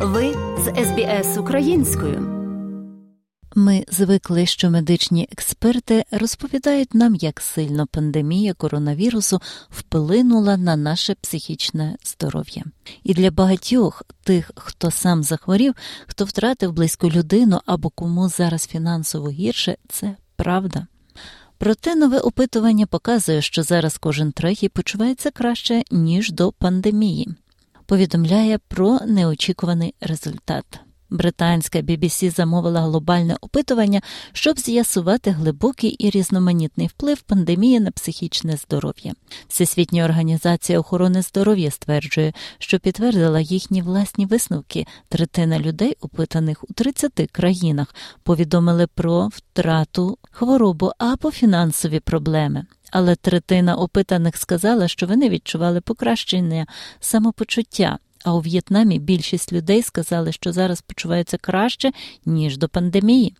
Ви з СБС українською. Ми звикли, що медичні експерти розповідають нам, як сильно пандемія коронавірусу вплинула на наше психічне здоров'я. І для багатьох тих, хто сам захворів, хто втратив близьку людину або кому зараз фінансово гірше, це правда. Проте нове опитування показує, що зараз кожен третій почувається краще ніж до пандемії повідомляє про неочікуваний результат. Британська BBC замовила глобальне опитування, щоб з'ясувати глибокий і різноманітний вплив пандемії на психічне здоров'я. Всесвітня організація охорони здоров'я стверджує, що підтвердила їхні власні висновки. Третина людей, опитаних у 30 країнах, повідомили про втрату хворобу або фінансові проблеми але третина опитаних сказала, що вони відчували покращення самопочуття. А у В'єтнамі більшість людей сказали, що зараз почуваються краще, ніж до пандемії.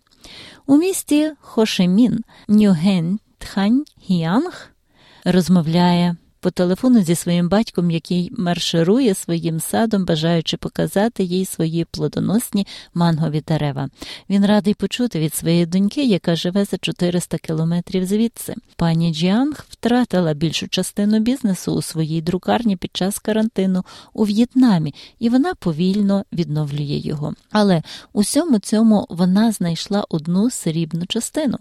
У місті Хошемін Нюген Тхань розмовляє по телефону зі своїм батьком, який марширує своїм садом, бажаючи показати їй свої плодоносні мангові дерева. Він радий почути від своєї доньки, яка живе за 400 кілометрів звідси. Пані Джіанг втратила більшу частину бізнесу у своїй друкарні під час карантину у В'єтнамі, і вона повільно відновлює його. Але у всьому цьому вона знайшла одну срібну частину.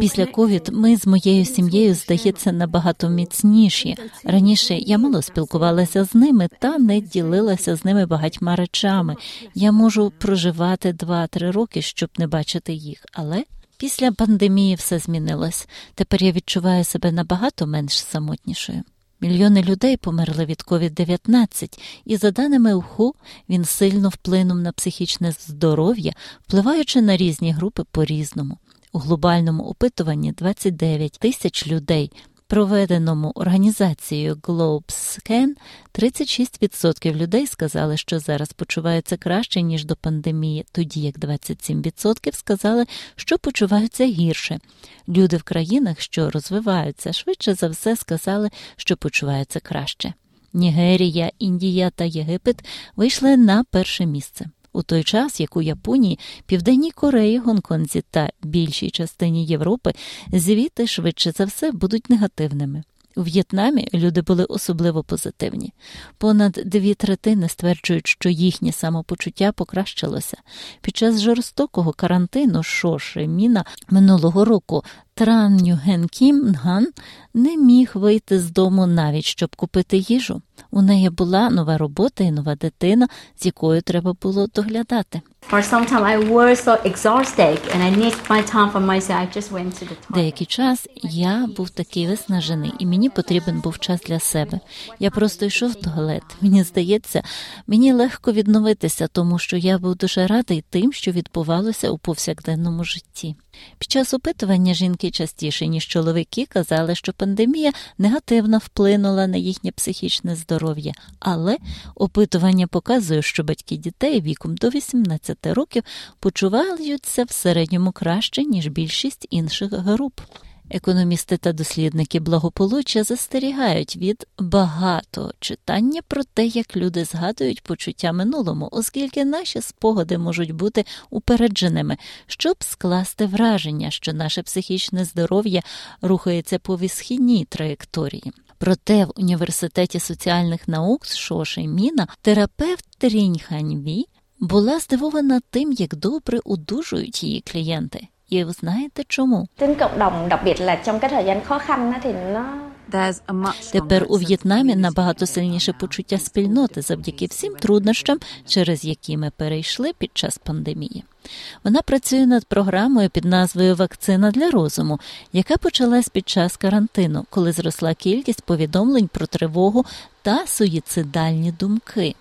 Після ковід ми з моєю сім'єю здається набагато міцніші. Раніше я мало спілкувалася з ними та не ділилася з ними багатьма речами. Я можу проживати два-три роки, щоб не бачити їх, але. Після пандемії все змінилось. Тепер я відчуваю себе набагато менш самотнішою. Мільйони людей померли від COVID-19, і, за даними УХУ, він сильно вплинув на психічне здоров'я, впливаючи на різні групи по різному. У глобальному опитуванні 29 тисяч людей, проведеному організацією GlobeScan, 36% людей сказали, що зараз почуваються краще ніж до пандемії, тоді як 27% сказали, що почуваються гірше. Люди в країнах, що розвиваються, швидше за все сказали, що почуваються краще. Нігерія, Індія та Єгипет вийшли на перше місце у той час, як у Японії, Південній Кореї, Гонконзі та більшій частині Європи звіти швидше за все будуть негативними. У В'єтнамі люди були особливо позитивні. Понад дві третини стверджують, що їхнє самопочуття покращилося. Під час жорстокого карантину Шоши Міна минулого року Тран Нюген Кім Нган не міг вийти з дому навіть щоб купити їжу. У неї була нова робота і нова дитина, з якою треба було доглядати. Деякий час я був такий виснажений, і мені потрібен був час для себе. Я просто йшов в туалет. Мені здається, мені легко відновитися, тому що я був дуже радий тим, що відбувалося у повсякденному житті. Під час опитування жінки частіше ніж чоловіки казали, що пандемія негативно вплинула на їхнє психічне здоров'я, але опитування показує, що батьки дітей віком до 18 років почуваються в середньому краще ніж більшість інших груп. Економісти та дослідники благополуччя застерігають від багато читання про те, як люди згадують почуття минулому, оскільки наші спогади можуть бути упередженими, щоб скласти враження, що наше психічне здоров'я рухається по висхідній траєкторії. Проте в університеті соціальних наук Шоши Міна терапевт Трінь Ханьві була здивована тим, як добре одужують її клієнти. І ви знаєте чому? Тепер у В'єтнамі набагато сильніше почуття спільноти завдяки всім труднощам, через які ми перейшли під час пандемії. Вона працює над програмою під назвою Вакцина для розуму, яка почалась під час карантину, коли зросла кількість повідомлень про тривогу та суїцидальні думки.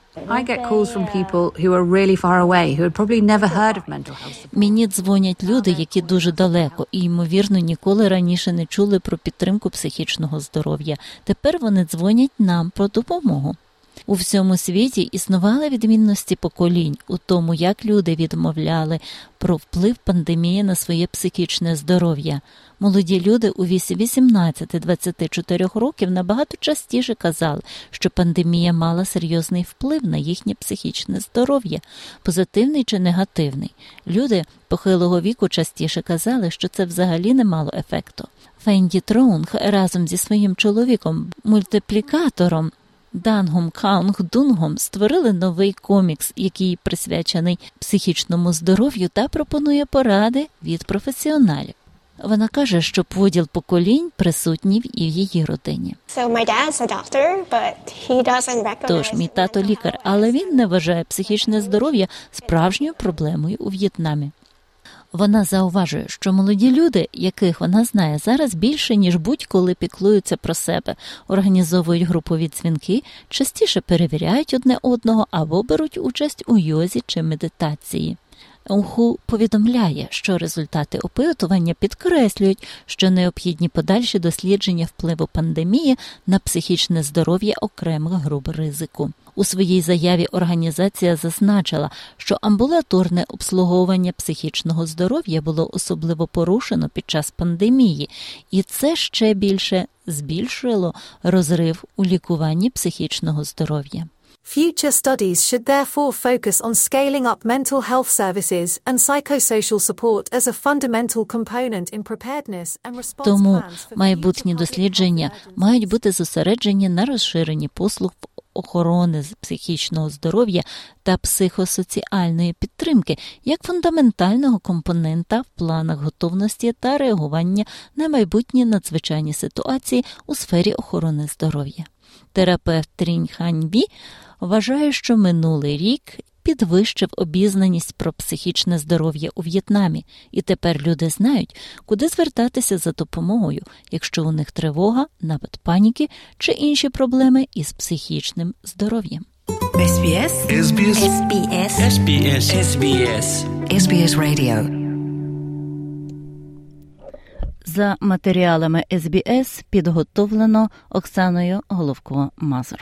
Мені дзвонять люди, які дуже далеко і ймовірно ніколи раніше не чули про підтримку психічного здоров'я. Тепер вони дзвонять нам про допомогу. У всьому світі існували відмінності поколінь у тому, як люди відмовляли про вплив пандемії на своє психічне здоров'я. Молоді люди у віці 18-24 років набагато частіше казали, що пандемія мала серйозний вплив на їхнє психічне здоров'я, позитивний чи негативний. Люди похилого віку частіше казали, що це взагалі не мало ефекту. Фенді Троунг разом зі своїм чоловіком, мультиплікатором. Дангом Каунг Дунгом створили новий комікс, який присвячений психічному здоров'ю та пропонує поради від професіоналів. Вона каже, що поділ поколінь присутній і в її родині. Тож мій тато лікар, але він не вважає психічне здоров'я справжньою проблемою у В'єтнамі. Вона зауважує, що молоді люди, яких вона знає зараз більше ніж будь-коли піклуються про себе, організовують групові дзвінки, частіше перевіряють одне одного або беруть участь у йозі чи медитації. УХУ повідомляє, що результати опитування підкреслюють, що необхідні подальші дослідження впливу пандемії на психічне здоров'я окремих груп ризику. У своїй заяві організація зазначила, що амбулаторне обслуговування психічного здоров'я було особливо порушено під час пандемії, і це ще більше збільшило розрив у лікуванні психічного здоров'я. Future studies should therefore focus on scaling up mental health services and psychosocial support as a fundamental component in preparedness and response Тому майбутні дослідження мають бути зосереджені на розширенні послуг охорони психічного здоров'я та психосоціальної підтримки як фундаментального компонента в планах готовності та реагування на майбутні надзвичайні ситуації у сфері охорони здоров'я. Терапевт Трінь Ханьбі вважає, що минулий рік підвищив обізнаність про психічне здоров'я у В'єтнамі, і тепер люди знають, куди звертатися за допомогою, якщо у них тривога, напад паніки чи інші проблеми із психічним здоров'ям. SBS SBS SBS SBS SBS SBS Radio. За матеріалами СБС підготовлено Оксаною Головко-Мазур.